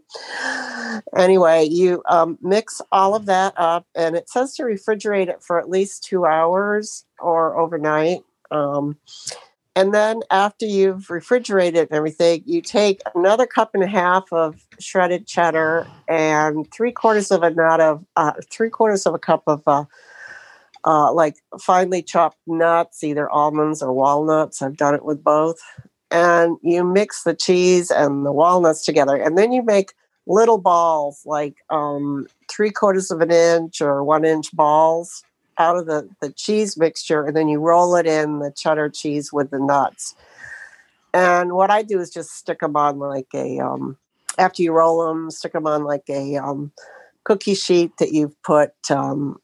Anyway, you um, mix all of that up, and it says to refrigerate it for at least two hours or overnight. Um, and then after you've refrigerated everything, you take another cup and a half of shredded cheddar and three quarters of a nut of uh, three quarters of a cup of uh, uh, like finely chopped nuts, either almonds or walnuts. I've done it with both. And you mix the cheese and the walnuts together, and then you make little balls, like um, three quarters of an inch or one inch balls out of the, the cheese mixture and then you roll it in the cheddar cheese with the nuts. And what I do is just stick them on like a, um, after you roll them, stick them on like a um, cookie sheet that you've put um,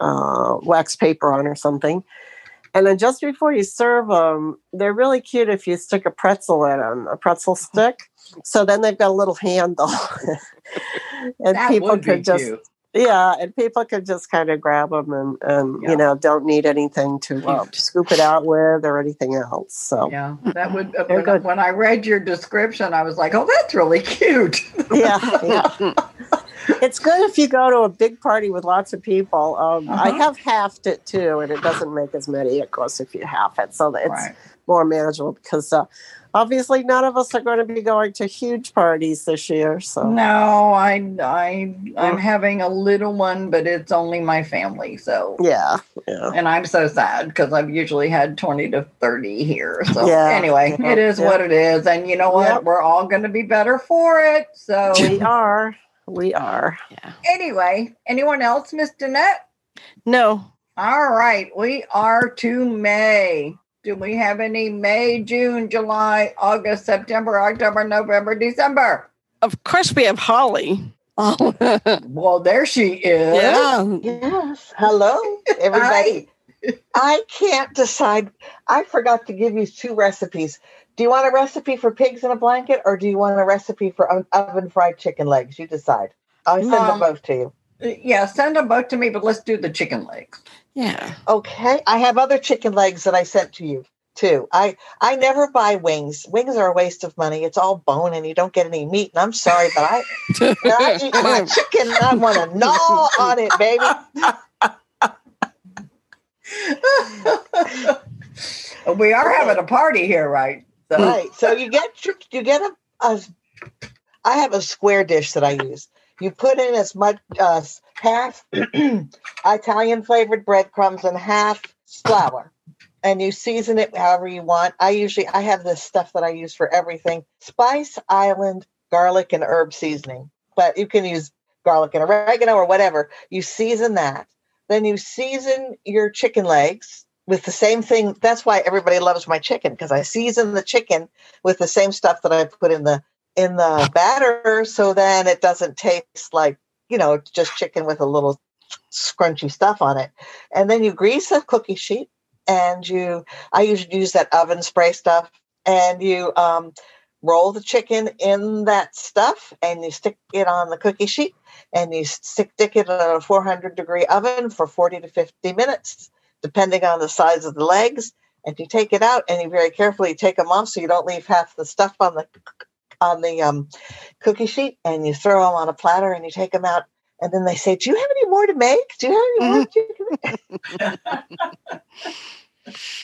uh, wax paper on or something. And then just before you serve them, they're really cute if you stick a pretzel in them, a pretzel stick. So then they've got a little handle. and That people could just cute. yeah, and people could just kind of grab them and, and you know don't need anything to uh, scoop it out with or anything else. So Yeah, that would. Uh, when, when I read your description, I was like, "Oh, that's really cute." yeah, yeah. it's good if you go to a big party with lots of people. Um, I Uh-huh. have halved it too, and it doesn't make as many, of course, if you half it, so it's Right. more manageable. Because uh, obviously, none of us are going to be going to huge parties this year. So No, I, I, I'm having a little one, but it's only my family. So yeah, yeah. and I'm so sad because I've usually had 20 to 30 here. So Yeah, anyway, yeah, it is yeah. what it is, and you know what? We're all going to be better for it. So we are, we are. Yeah. Anyway, anyone else, Miss Danette? No. All right, we are to May. Do we have any May, June, July, August, September, October, November, December? Of course, we have Holly. Oh. well, there she is. Yeah. Yes. Hello, everybody. I can't decide. I forgot to give you two recipes. Do you want a recipe for pigs in a blanket or do you want a recipe for o- oven fried chicken legs? You decide. I'll send Um, them both to you. Yeah, send them both to me, but let's do the chicken legs. Yeah. Okay. I have other chicken legs that I sent to you too. I I never buy wings. Wings are a waste of money. It's all bone and you don't get any meat. And I'm sorry, but I I eat my chicken, I want to gnaw on it, baby. we are having a party here, right? So- Right. So you get your, you get a, a I have a square dish that I use. You put in as much uh, half Italian flavored breadcrumbs and half flour, and you season it however you want. I usually I have this stuff that I use for everything: Spice Island garlic and herb seasoning. But you can use garlic and oregano or whatever. You season that. Then you season your chicken legs with the same thing. That's why everybody loves my chicken because I season the chicken with the same stuff that I put in the in the batter, so then it doesn't taste like you know just chicken with a little scrunchy stuff on it. And then you grease a cookie sheet, and you I usually use that oven spray stuff, and you um, roll the chicken in that stuff, and you stick it on the cookie sheet, and you stick, stick it in a 400 degree oven for 40 to 50 minutes depending on the size of the legs. And you take it out and you very carefully take them off so you don't leave half the stuff on the on the um, cookie sheet. And you throw them on a platter and you take them out. And then they say, "Do you have any more to make? Do you have any more?"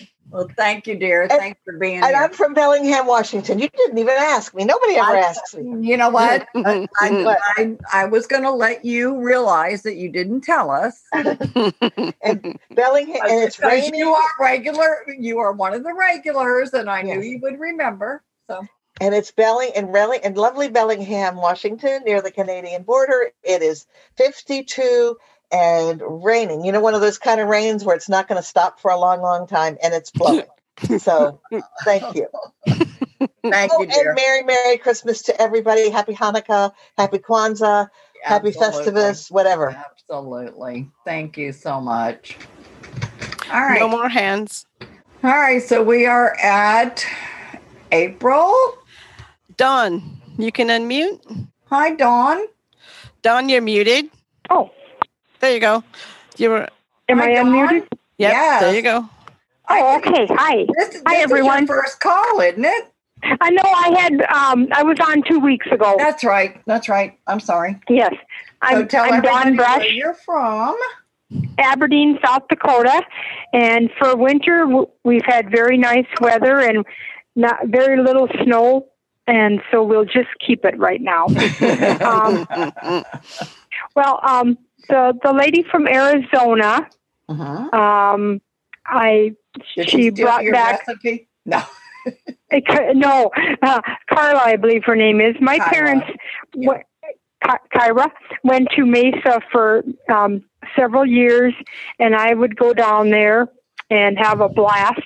chicken?" Well, thank you, dear. Thanks for being And here. I'm from Bellingham, Washington. You didn't even ask me. Nobody ever I- asks me. You know what? I, I, I, was going to let you realize that you didn't tell us. Bellingham, and it's raining. You are regular. You are one of the regulars, and I knew you would remember. So and it's Belling and Relling and lovely Bellingham, Washington, near the Canadian border. It is 52 and raining. You know, one of those kind of rains where it's not going to stop for a long, long time, and it's blowing. so, thank you. Thank oh, you, dear. and Merry, Merry Christmas to everybody. Happy Hanukkah, Happy Kwanzaa, Happy Absolutely. Festivus, whatever. Absolutely. Thank you so much. All right. No more hands. All right. So we are at April. Dawn, you can unmute. Hi, Dawn. Dawn, you're muted. Oh. There you go. You were. Am Hi, I Dawn. unmuted? Yep. There you go. Oh, okay. Hi. This, Hi, everyone. Is your first call, isn't it? I know I had, um, I was on two weeks ago. That's right. That's right. I'm sorry. Yes. I'm, so tell I'm Dawn Brush. where you're from. Aberdeen, South Dakota. And for winter, we've had very nice weather and not very little snow. And so we'll just keep it right now. um, well, um, the, the lady from Arizona, um, I, Did she brought back. recipe? No. No, uh, Carla, I believe her name is. My parents, w- Ky- Kyra, went to Mesa for um, several years, and I would go down there and have a blast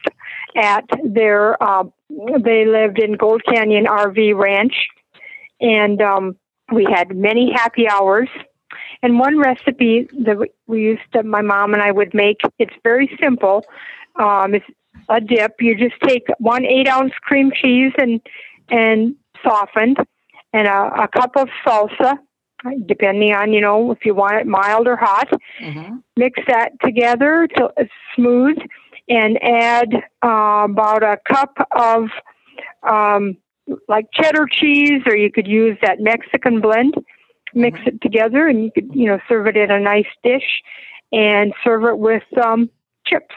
at their. Uh, they lived in Gold Canyon RV Ranch, and um, we had many happy hours. And one recipe that we used to, my mom and I would make, it's very simple. Um, it's a dip. You just take one eight ounce cream cheese and and softened, and a, a cup of salsa, depending on you know if you want it mild or hot. Mix that together till it's smooth, and add uh, about a cup of um, like cheddar cheese, or you could use that Mexican blend. Mix it together, and you could you know serve it in a nice dish, and serve it with um, chips.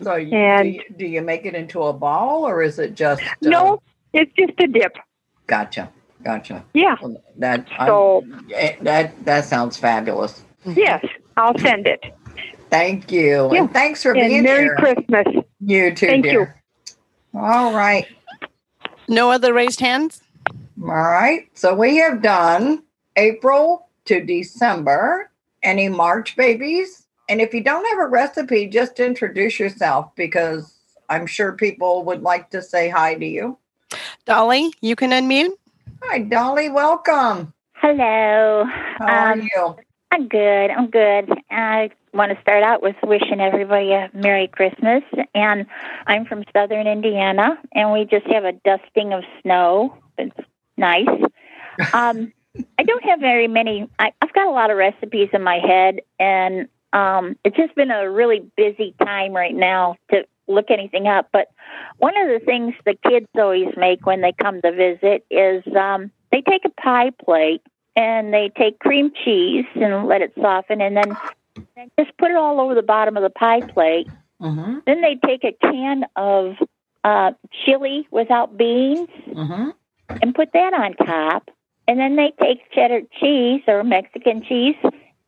So you, And- do, you, do you make it into a ball or is it just? uh, No, it's just a dip. Gotcha. Gotcha. Yeah. Well, That So- I, that that sounds fabulous. Yes, I'll send it. Thank you. Yeah. And thanks for And being Merry here. Merry Christmas. You too, Thank dear. All right. No other raised hands? All right. So we have done April to December. Any March babies? And if you don't have a recipe, just introduce yourself because I'm sure people would like to say hi to you. Dolly, you can unmute. Hi, Dolly. Welcome. Hello. How are Um, you? I'm good. I'm good. I want to start out with wishing everybody a Merry Christmas. And I'm from Southern Indiana, and we just have a dusting of snow. It's nice. Um, I don't have very many. I, I've got a lot of recipes in my head, and um, it's just been a really busy time right now to look anything up. But one of the things the kids always make when they come to visit is um, they take a pie plate and they take cream cheese and let it soften, and then, then just put it all over the bottom of the pie plate. Mm-hmm. Then they take a can of uh, chili without beans Mm-hmm. and put that on top. And then they take cheddar cheese or Mexican cheese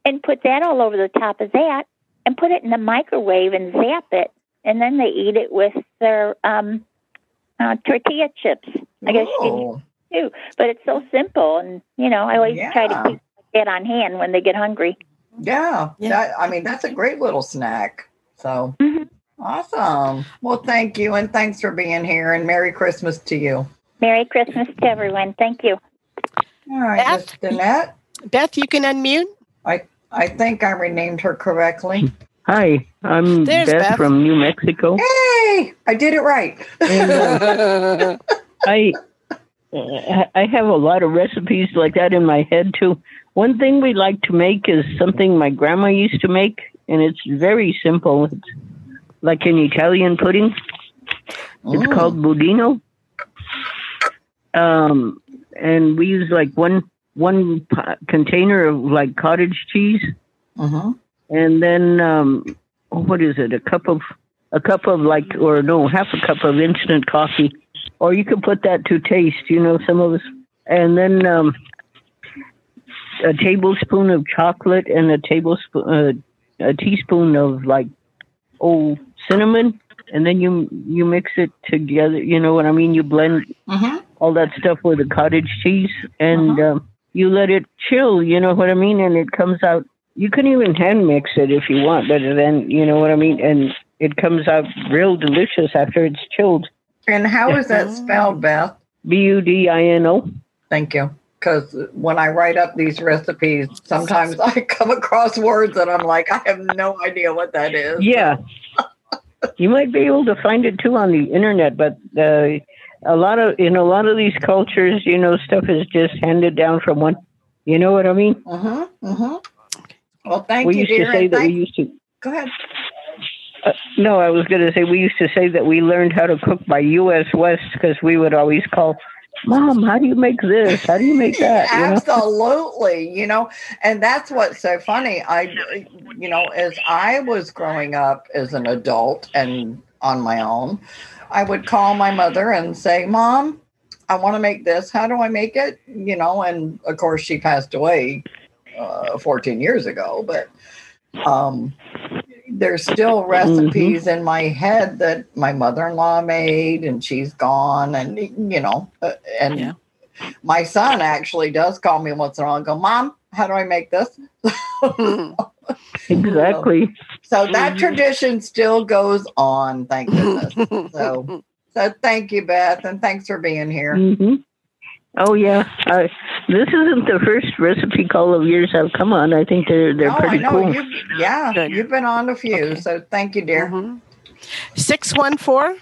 and put that all over the top of that and put it in the microwave and zap it. And then they eat it with their um, uh, tortilla chips. I guess you Oh. can too. But it's so simple. And, you know, I always try to keep that on hand when they get hungry. Yeah, That, I mean, that's a great little snack. So awesome. Well, thank you. And thanks for being here. And Merry Christmas to you. Merry Christmas to everyone. Thank you. All right, Miss Danette. Beth, you can unmute. I, I think I renamed her correctly. Hi, I'm Beth, Beth. from New Mexico. Hey, I did it right. I I have a lot of recipes like that in my head too. One thing we like to make is something my grandma used to make, and it's very simple. It's like an Italian pudding. It's Mm. called budino. Um, and we use like one one po- container of like cottage cheese, Mm-hmm. and then um, what is it? A cup of a cup of like, or no, half a cup of instant coffee, or you can put that to taste. You know, some of us, and then um, a tablespoon of chocolate and a tablespoon, uh, a teaspoon of like old cinnamon, and then you you mix it together. You know what I mean? You blend Mhm. All that stuff with the cottage cheese, and um, you let it chill. You know what I mean? And it comes out. You can even hand mix it if you want, but then you know what I mean. And it comes out real delicious after it's chilled. And how is that spelled, Beth? B U D I N O. Thank you. Because when I write up these recipes, sometimes I come across words and I'm like, I have no idea what that is. Yeah. you might be able to find it too on the internet, but uh, a lot of in a lot of these cultures, you know, stuff is just handed down from one. You know what I mean? Uh huh. Uh huh. Well, thank we you, used dear. to say that we used to. Go ahead. Uh, no, I was going to say we used to say that we learned how to cook by U.S. West because we would always call, "Mom, how do you make this? How do you make that?" You know? Absolutely, you know, and that's what's so funny. I, you know, as I was growing up as an adult and on my own, I would call my mother and say, "Mom, I want to make this. How do I make it?" You know, and of course, she passed away uh, 14 years ago, but um, there's still recipes in my head that my mother-in-law made, and she's gone, and you know, uh, and my son actually does call me once in a while and go, Mom, how do I make this? Exactly. So that tradition still goes on, thank goodness. so so thank you, Beth, and thanks for being here. hmm Oh yeah, uh, this isn't the first recipe call of yours I've come on. I think they're they're No, I pretty cool. you yeah, you've been on a few, so thank you, dear. Mm-hmm. Six one four.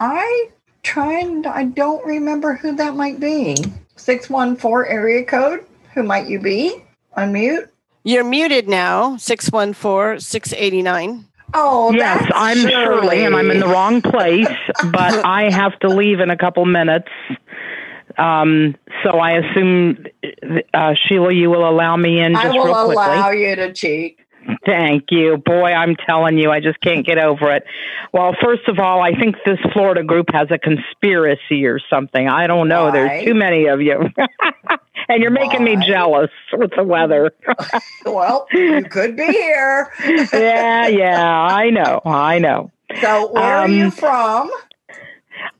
I trying I don't remember who that might be. Six one four area code. Who might you be? Unmute. You're muted now. 614 689. Oh, yes, I'm Shirley, and I'm in the wrong place, but I have to leave in a couple minutes. Um, so I assume, uh, Sheila, you will allow me in just I will real quickly. allow you to cheat. Thank you. Boy, I'm telling you, I just can't get over it. Well, first of all, I think this Florida group has a conspiracy or something. I don't know. Why? There's too many of you. and you're making me jealous with the weather. well, you could be here. yeah, yeah, I know. I know. So, where are you Um, from?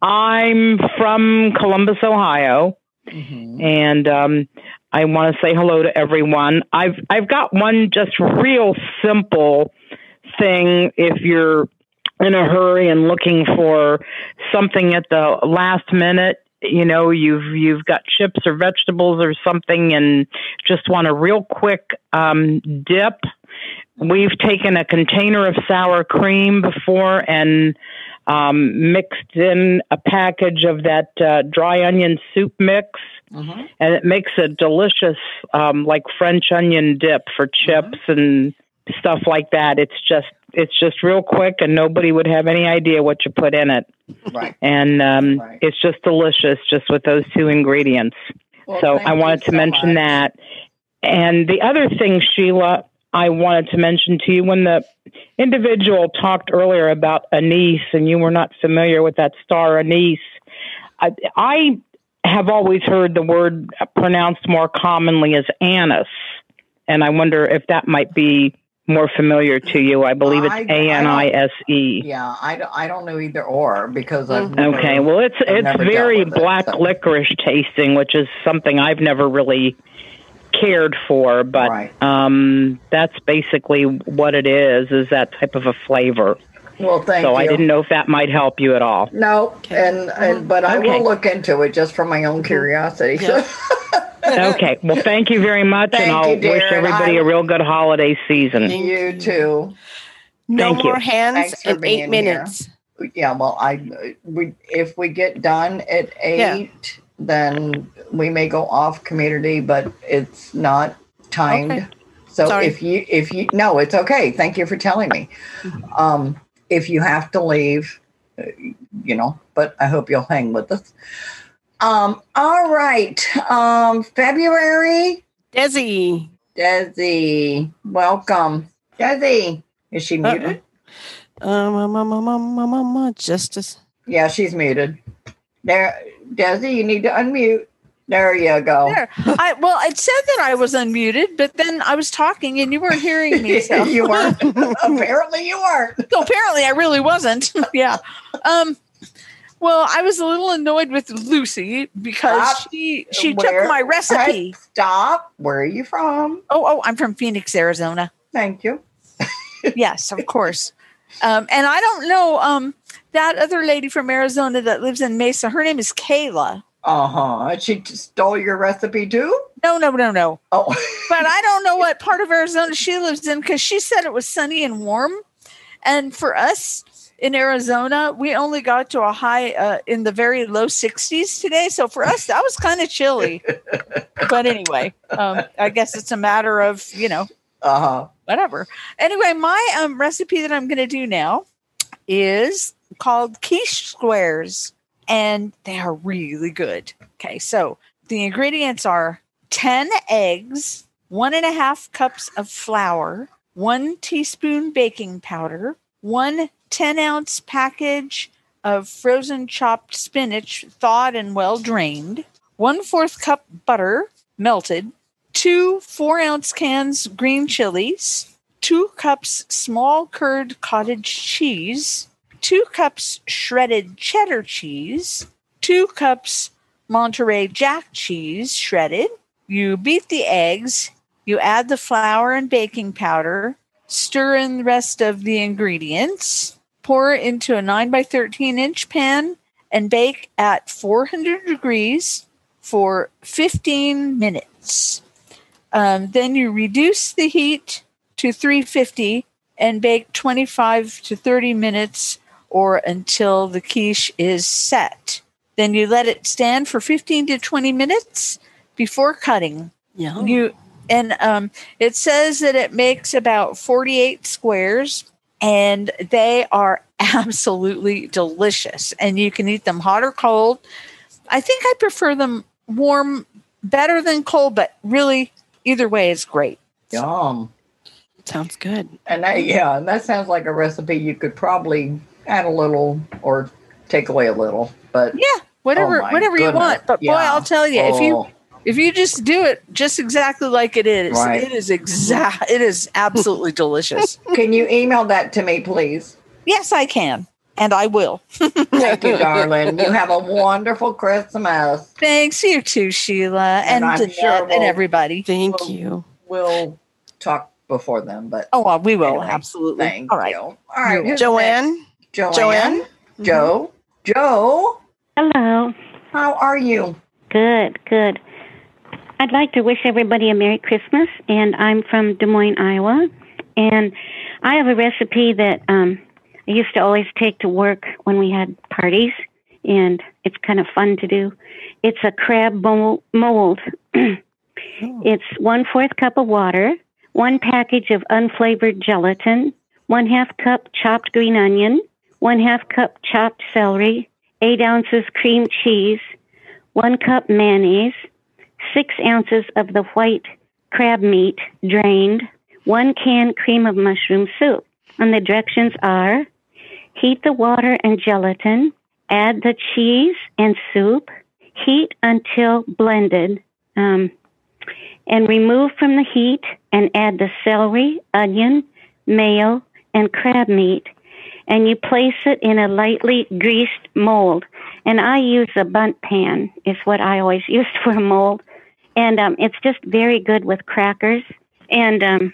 I'm from Columbus, Ohio, and um, I want to say hello to everyone. I've I've got one just real simple thing. If you're in a hurry and looking for something at the last minute, you know, you've you've got chips or vegetables or something, and just want a real quick um, dip. We've taken a container of sour cream before and um, mixed in a package of that uh, dry onion soup mix, and it makes a delicious, um, like French onion dip for chips and stuff like that. It's just it's just real quick, and nobody would have any idea what you put in it. Right. And um, it's just delicious, just with those two ingredients. Well, so I wanted to so mention much. that. And the other thing, Sheila, I wanted to mention to you when the individual talked earlier about anise and you were not familiar with that star anise, I, I have always heard the word pronounced more commonly as anise. And I wonder if that might be more familiar to you. I believe it's A N I S E. Yeah, I, don't- I don't know either or because I've never, Okay, well, it's I've it's very with it, black so. licorice tasting, which is something I've never really cared for. But um, that's basically what it is. Is that type of a flavor? Well, thank you. so I didn't know if that might help you at all. No, and, and but I Okay. will look into it just for my own curiosity. okay, well, thank you very much, Thank and I'll you, dear, wish and everybody I- a real good holiday season. you too. No Thank you. more hands Thanks in eight being here. minutes. Yeah, well, I we if we get done at eight, then we may go off community, but it's not timed. Okay. So Sorry. if you if you no, it's okay. Thank you for telling me. Um, if you have to leave, you know, but I hope you'll hang with us. Um, all right. Um, February. Desi. Desi, welcome. Desi. Is she muted? Um, um, um, um, um, um, um, um, just Yeah, she's muted. There, Desi, you need to unmute. There you go. There. I well, it said that I was unmuted, but then I was talking and you weren't hearing me. So you weren't. apparently, you weren't. So apparently, I really wasn't. yeah. Um. Well, I was a little annoyed with Lucy because Stop. she she Where- took my recipe. Stop. Where are you from? Oh, oh, I'm from Phoenix, Arizona. Thank you. yes, of course. Um, and I don't know um, that other lady from Arizona that lives in Mesa. Her name is Kayla. Uh huh. She stole your recipe too? No, no, no, no. Oh, but I don't know what part of Arizona she lives in because she said it was sunny and warm. And for us in Arizona, we only got to a high uh, in the very low 60s today. So for us, that was kind of chilly. but anyway, um, I guess it's a matter of, you know, uh huh. whatever. Anyway, my um, recipe that I'm going to do now is called quiche squares, and they are really good. Okay, so the ingredients are 10 eggs, one and a half cups of flour, one teaspoon baking powder, one 10 ounce package of frozen chopped spinach, thawed and well drained, one fourth cup butter, melted, two four ounce cans green chilies, two cups small curd cottage cheese, two cups shredded cheddar cheese, two cups Monterey Jack cheese shredded. You beat the eggs, you add the flour and baking powder, stir in the rest of the ingredients, pour into a 9 by 13 inch pan, and bake at 400 degrees for 15 minutes. Um, then you reduce the heat to 350 and bake 25 to 30 minutes or until the quiche is set. Then you let it stand for 15 to 20 minutes before cutting. Yeah. You and um, it says that it makes about 48 squares and they are absolutely delicious and you can eat them hot or cold. I think I prefer them warm better than cold, but really either way is great. Yum. Sounds good. And that, yeah, and that sounds like a recipe you could probably add a little or take away a little. But Yeah, whatever Oh my whatever you want. But boy, I'll tell you, if you Oh. if you just do it just exactly like it is, Right. it is exact it is absolutely delicious. Can you email that to me, please? Yes, I can. And I will. Thank you, darling. You have a wonderful Christmas. Thanks, you too, Sheila, And and, I'm Danette sure and we'll- everybody. Thank We'll- you. We'll talk before then, but Oh, well, we will Anyway, absolutely. thank All right. you. All right, Joanne. next? Joanne. Joanne? Joe. Joe. Hello. How are you? Good, good. I'd like to wish everybody a Merry Christmas, and I'm from Des Moines, Iowa. And I have a recipe that um, I used to always take to work when we had parties, and it's kind of fun to do. It's a crab mo- mold. It's one fourth cup of water, one package of unflavored gelatin, one half cup chopped green onion, one half cup chopped celery, eight ounces cream cheese, one cup mayonnaise, six ounces of the white crab meat drained, one can cream of mushroom soup. And the directions are heat the water and gelatin, add the cheese and soup, heat until blended, um, and remove from the heat and add the celery, onion, mayo, and crab meat. And you place it in a lightly greased mold. And I use a Bundt pan, is what I always use for a mold. And um, it's just very good with crackers. And um,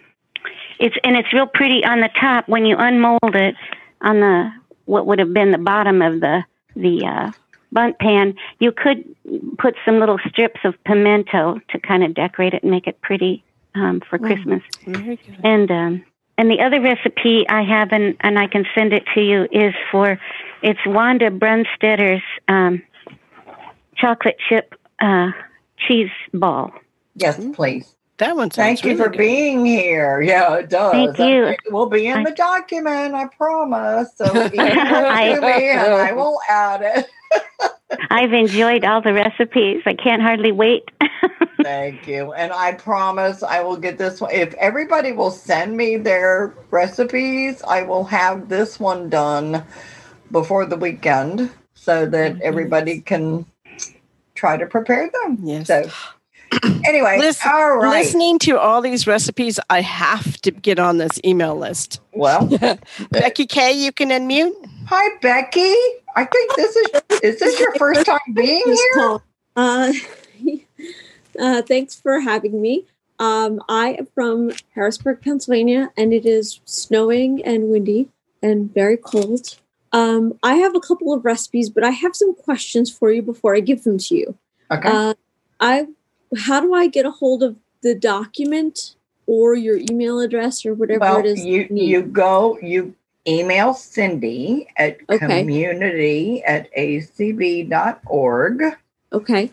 it's and it's real pretty on the top when you unmold it on the what would have been the bottom of the the uh, Bundt pan. You could put some little strips of pimento to kind of decorate it and make it pretty um, for Christmas. And um, and the other recipe I have, and, and I can send it to you, is for it's Wanda Brunstetter's um, chocolate chip uh, cheese ball. Yes, please. That one sounds Thank you really for good. being here. Yeah, it does. Thank you. It will be in I- the document, I promise. So email I- to me and I will add it. I've enjoyed all the recipes. I can't hardly wait. Thank you. And I promise I will get this one. If everybody will send me their recipes, I will have this one done before the weekend so that mm-hmm. everybody can try to prepare them. Yes. So anyway, Listen- all right. Listening to all these recipes, I have to get on this email list. Well, Becky K, you can unmute. Hi, Becky. I think this is is this your first time being here? Uh, uh, thanks for having me. Um, I am from Harrisburg, Pennsylvania, and it is snowing and windy and very cold. Um, I have a couple of recipes, but I have some questions for you before I give them to you. Okay. Uh, I, how do I get a hold of the document or your email address or whatever well, it is? you you go you email Cindy at Okay. community at acb.org. Okay.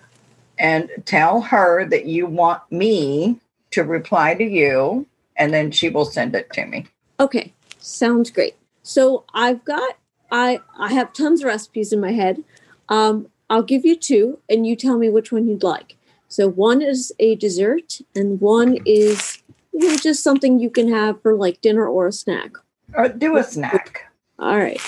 And tell her that you want me to reply to you, and then she will send it to me. Okay, sounds great. So I've got I I have tons of recipes in my head. Um, I'll give you two, and you tell me which one you'd like. So one is a dessert, and one is you know, just something you can have for like dinner or a snack. Uh, do a snack. All right.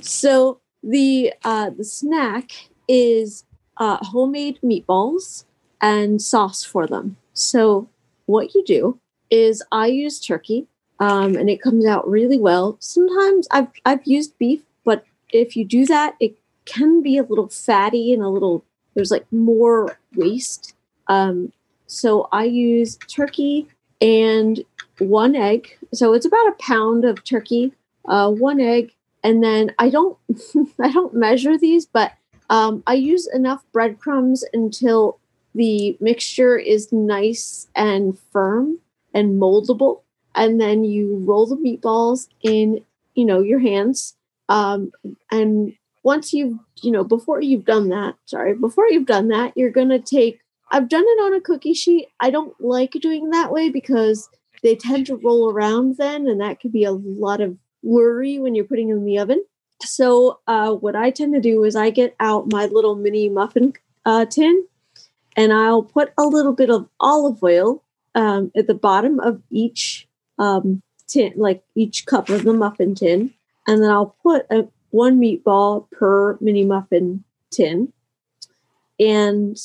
So the uh, the snack is uh, homemade meatballs and sauce for them. So what you do is I use turkey, um, and it comes out really well. Sometimes I've I've used beef, but if you do that, it can be a little fatty and a little there's like more waste. Um, so I use turkey and one egg. So it's about a pound of turkey, uh, one egg, and then I don't I don't measure these, but um, I use enough breadcrumbs until the mixture is nice and firm and moldable, and then you roll the meatballs in you know your hands, um, and once you've you know before you've done that, sorry, before you've done that, you're gonna take. I've done it on a cookie sheet. I don't like doing that way because they tend to roll around then, and that could be a lot of worry when you're putting them in the oven. So, uh, what I tend to do is I get out my little mini muffin uh, tin and I'll put a little bit of olive oil um, at the bottom of each um, tin, like each cup of the muffin tin. And then I'll put a, one meatball per mini muffin tin. And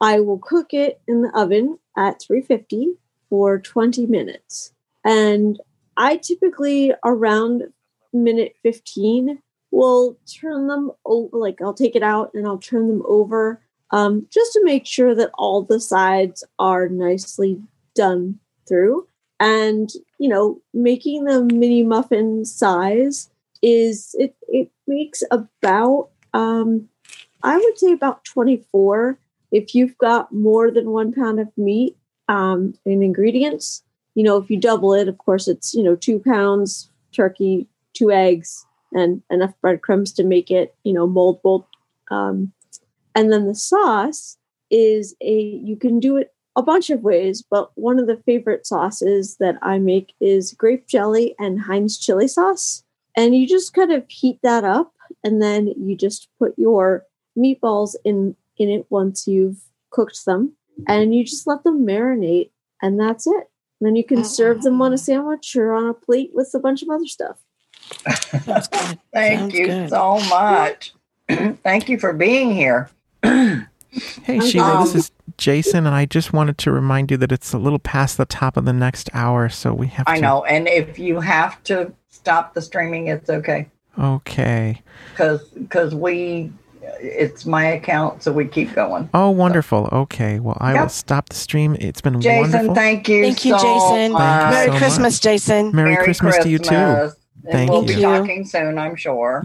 I will cook it in the oven at 350 for 20 minutes. And I typically around minute 15 will turn them over like I'll take it out and I'll turn them over um, just to make sure that all the sides are nicely done through. And you know, making the mini muffin size is it it makes about um I would say about 24 if you've got more than one pound of meat um, and ingredients. You know, if you double it, of course, it's you know two pounds turkey, two eggs, and enough breadcrumbs to make it you know moldable. Um, and then the sauce is a you can do it a bunch of ways, but one of the favorite sauces that I make is grape jelly and Heinz chili sauce. And you just kind of heat that up, and then you just put your meatballs in in it once you've cooked them, and you just let them marinate, and that's it. And then you can serve them on a sandwich or on a plate with a bunch of other stuff. Thank Sounds you good. so much. Thank you for being here. Hey, Sheila, this Um, is Jason, and I just wanted to remind you that it's a little past the top of the next hour, so we have to I to. know, and if you have to stop the streaming, it's okay Okay. because because we it's my account, so we keep going. Oh, wonderful. Okay. Well, I will stop the stream. It's been Jason, wonderful. thank you. Thank you, so Jason. much. Thank you Merry so Christmas, much. Jason. Merry, Christmas, to you too. Christmas. And Thank we'll you. be talking soon, I'm sure.